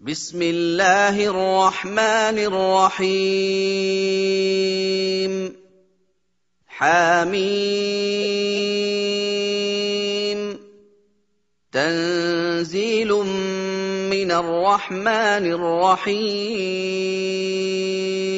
بسم الله الرحمن الرحيم. حميم. تنزيل من الرحمن الرحيم.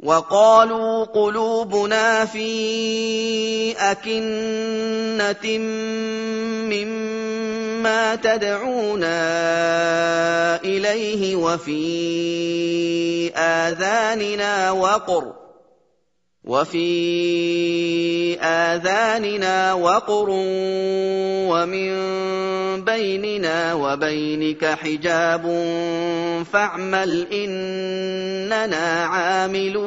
وقالوا قلوبنا في أكنة مما تدعونا إليه وفي آذاننا وقر وفي آذاننا وقر ومن بيننا وبينك حجاب فاعمل إننا عاملون.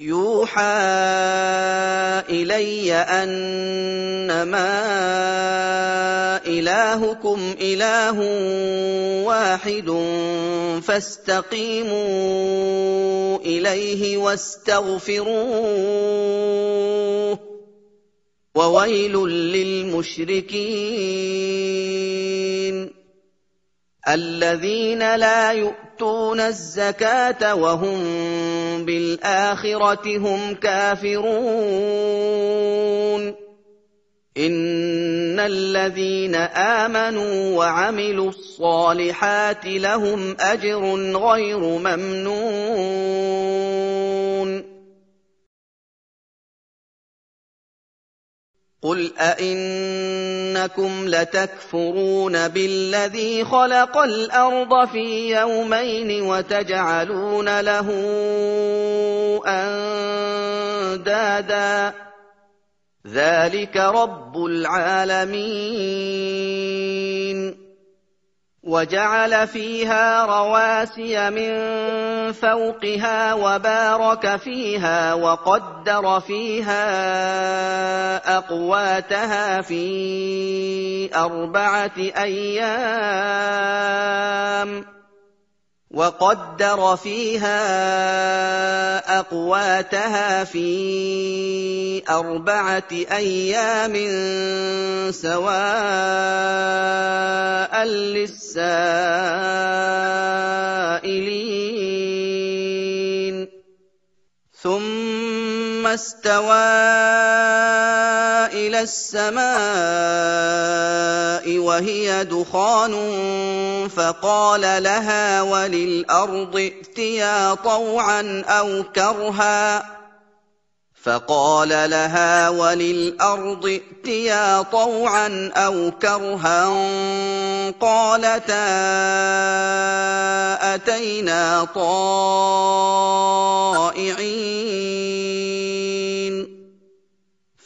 يوحى إلي أنما إلهكم إله واحد فاستقيموا إليه واستغفروه وويل للمشركين الذين لا يؤتون الزكاة وهم بالآخرة هم كافرون. إن الذين آمنوا وعملوا الصالحات لهم أجر غير ممنون. قل ائنكم لتكفرون بالذي خلق الأرض في يومين وتجعلون له اندادا ذلك رب العالمين وجعل فيها رواسي من فوقها وبارك فيها وقدر فيها أقواتها في أربعة أيام. وقدر فيها أقواتها في أربعة أيام سواء للسائلين. ثم استوى إلى السماء وهي دخان فقال لها وللأرض ائتيا طوعا أو كرها فقال لها وللأرض ائتيا طوعا أو كرها قالتا أتينا طائعين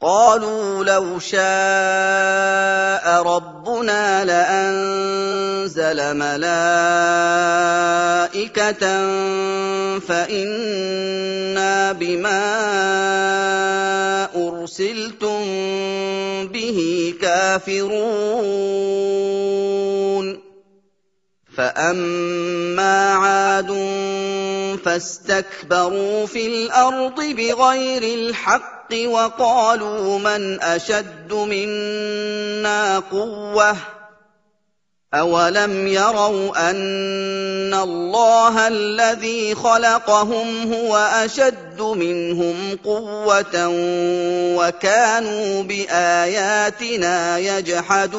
قالوا لو شاء ربنا لأنزل ملائكة فإنا بما أرسلتم به كافرون. فأما عاد فاستكبروا في الأرض بغير الحق وقالوا من أشد منا قوة أولم يروا أن الله الذي خلقهم هو أشد منهم قوة وكانوا بآياتنا يجحدون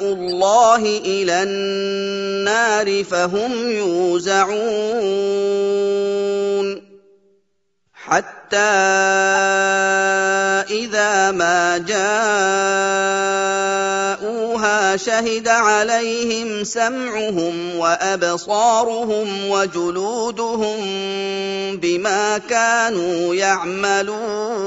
الله إلى النار فهم يوزعون حتى اذا ما جاءوها شهد عليهم سمعهم وابصارهم وجلودهم بما كانوا يعملون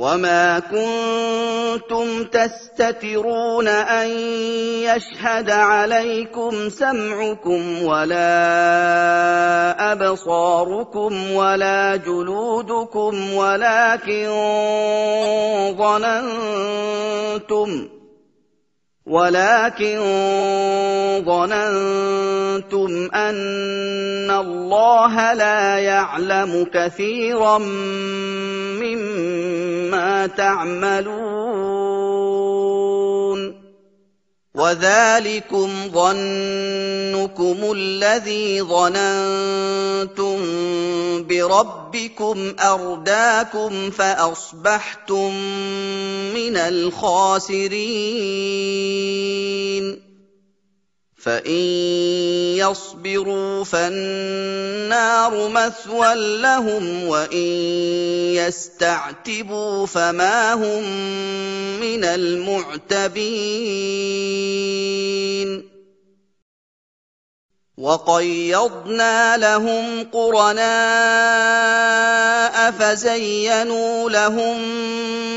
وما كنتم تستترون ان يشهد عليكم سمعكم ولا ابصاركم ولا جلودكم ولكن ظننتم ولكن ظننتم أن الله لا يعلم كثيرا مما تعملون وذلكم ظنكم الذي ظننتم بربكم أرداكم فأصبحتم من الخاسرين. فان يصبروا فالنار مثوى لهم وان يستعتبوا فما هم من المعتبين وقيضنا لهم قرناء فزينوا لهم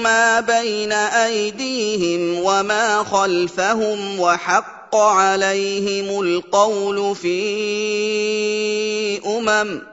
ما بين أيديهم وما خلفهم وحق عليهم القول في أمم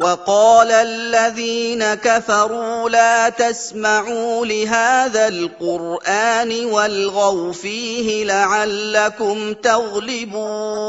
وقال الذين كفروا لا تسمعوا لهذا القرآن والغوا فيه لعلكم تغلبون.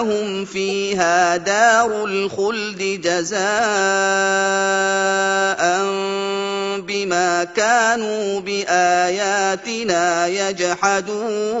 لهم فيها دار الخلد جزاء بما كانوا بآياتنا يجحدون.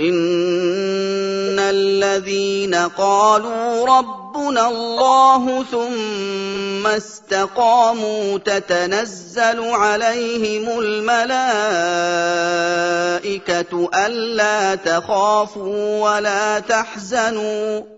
ان الذين قالوا ربنا الله ثم استقاموا تتنزل عليهم الملائكه الا تخافوا ولا تحزنوا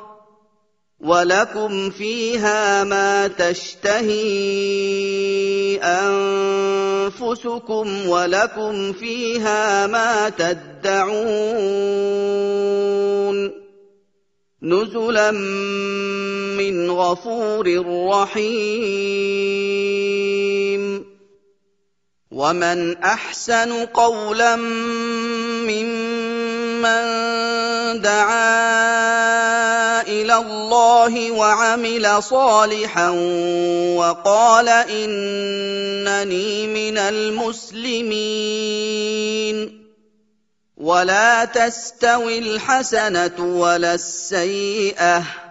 ولكم فيها ما تشتهي انفسكم ولكم فيها ما تدعون نزلا من غفور رحيم ومن احسن قولا ممن دعا إلى الله وعمل صالحا وقال إنني من المسلمين. ولا تستوي الحسنة ولا السيئة.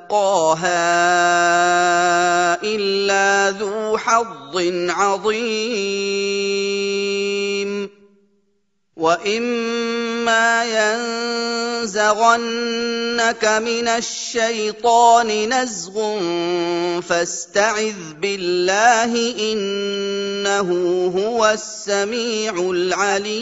يلقاها إلا ذو حظ عظيم. وإما ينزغنك من الشيطان نزغ فاستعذ بالله إنه هو السميع العليم.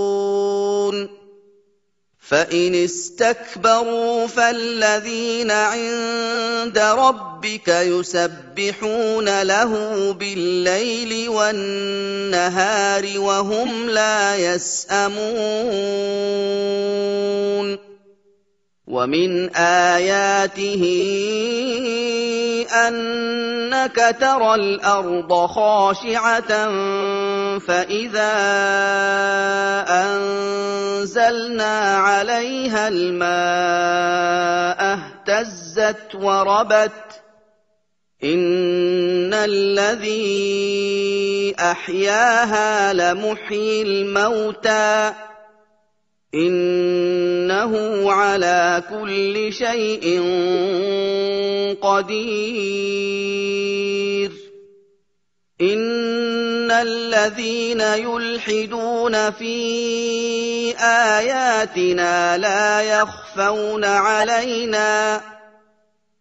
فان استكبروا فالذين عند ربك يسبحون له بالليل والنهار وهم لا يسامون ومن آياته أنك ترى الأرض خاشعة فإذا أنزلنا عليها الماء اهتزت وربت إن الذي أحياها لمحيي الموتى إنه على كل شيء قدير. إن الذين يلحدون في آياتنا لا يخفون علينا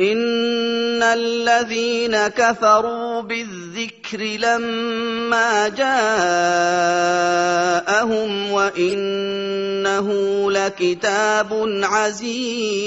إن الذين كفروا بالذكر لما جاءهم وإنه لكتاب عزيز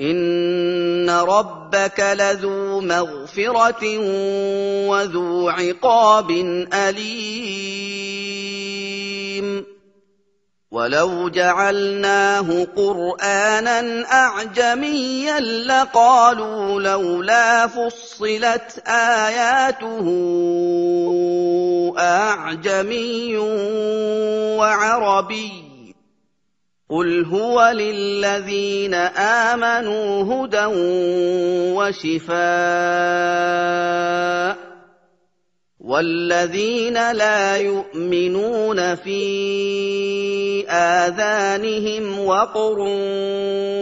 ان ربك لذو مغفره وذو عقاب اليم ولو جعلناه قرانا اعجميا لقالوا لولا فصلت اياته اعجمي وعربي قل هو للذين امنوا هدى وشفاء والذين لا يؤمنون في اذانهم وقر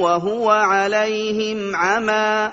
وهو عليهم عمى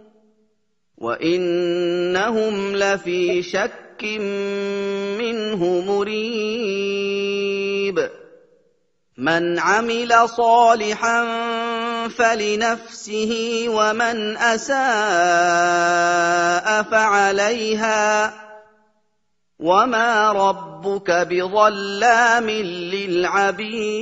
وانهم لفي شك منه مريب من عمل صالحا فلنفسه ومن اساء فعليها وما ربك بظلام للعبيد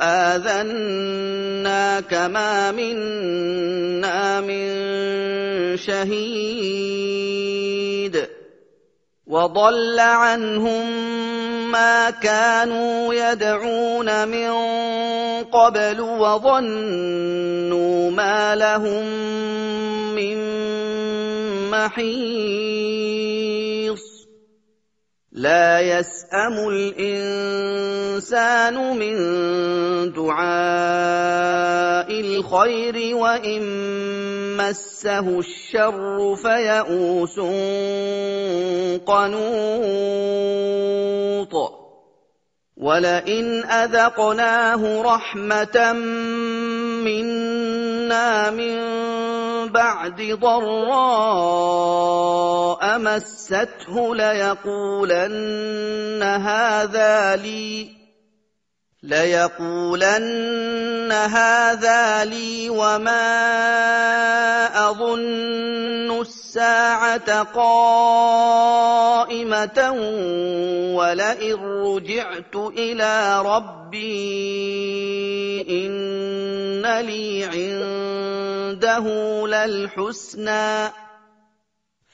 آذناك ما منا من شهيد وضل عنهم ما كانوا يدعون من قبل وظنوا ما لهم من محيص لا يسأم الإنسان من دعاء الخير وإن مسه الشر فيئوس قنوط. ولئن أذقناه رحمة منا من بعد ضراء مسته ليقولن هذا لي ليقولن هذا لي وما أظن الساعة قائمة ولئن رجعت إلى ربي إن لي عنده للحسنى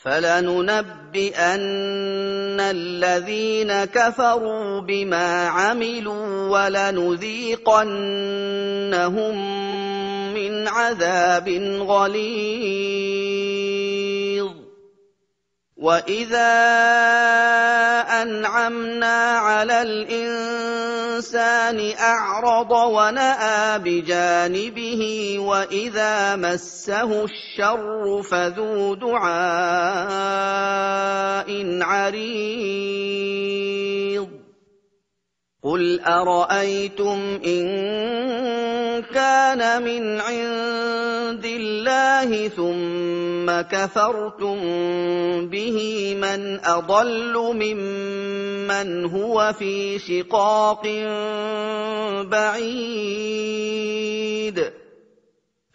فلننبئن الذين كفروا بما عملوا ولنذيقنهم من عذاب غليظ. واذا انعمنا على الانسان اعرض وناى بجانبه واذا مسه الشر فذو دعاء عريض قل ارايتم ان كان من عند الله ثم كفرتم به من أضل ممن هو في شقاق بعيد.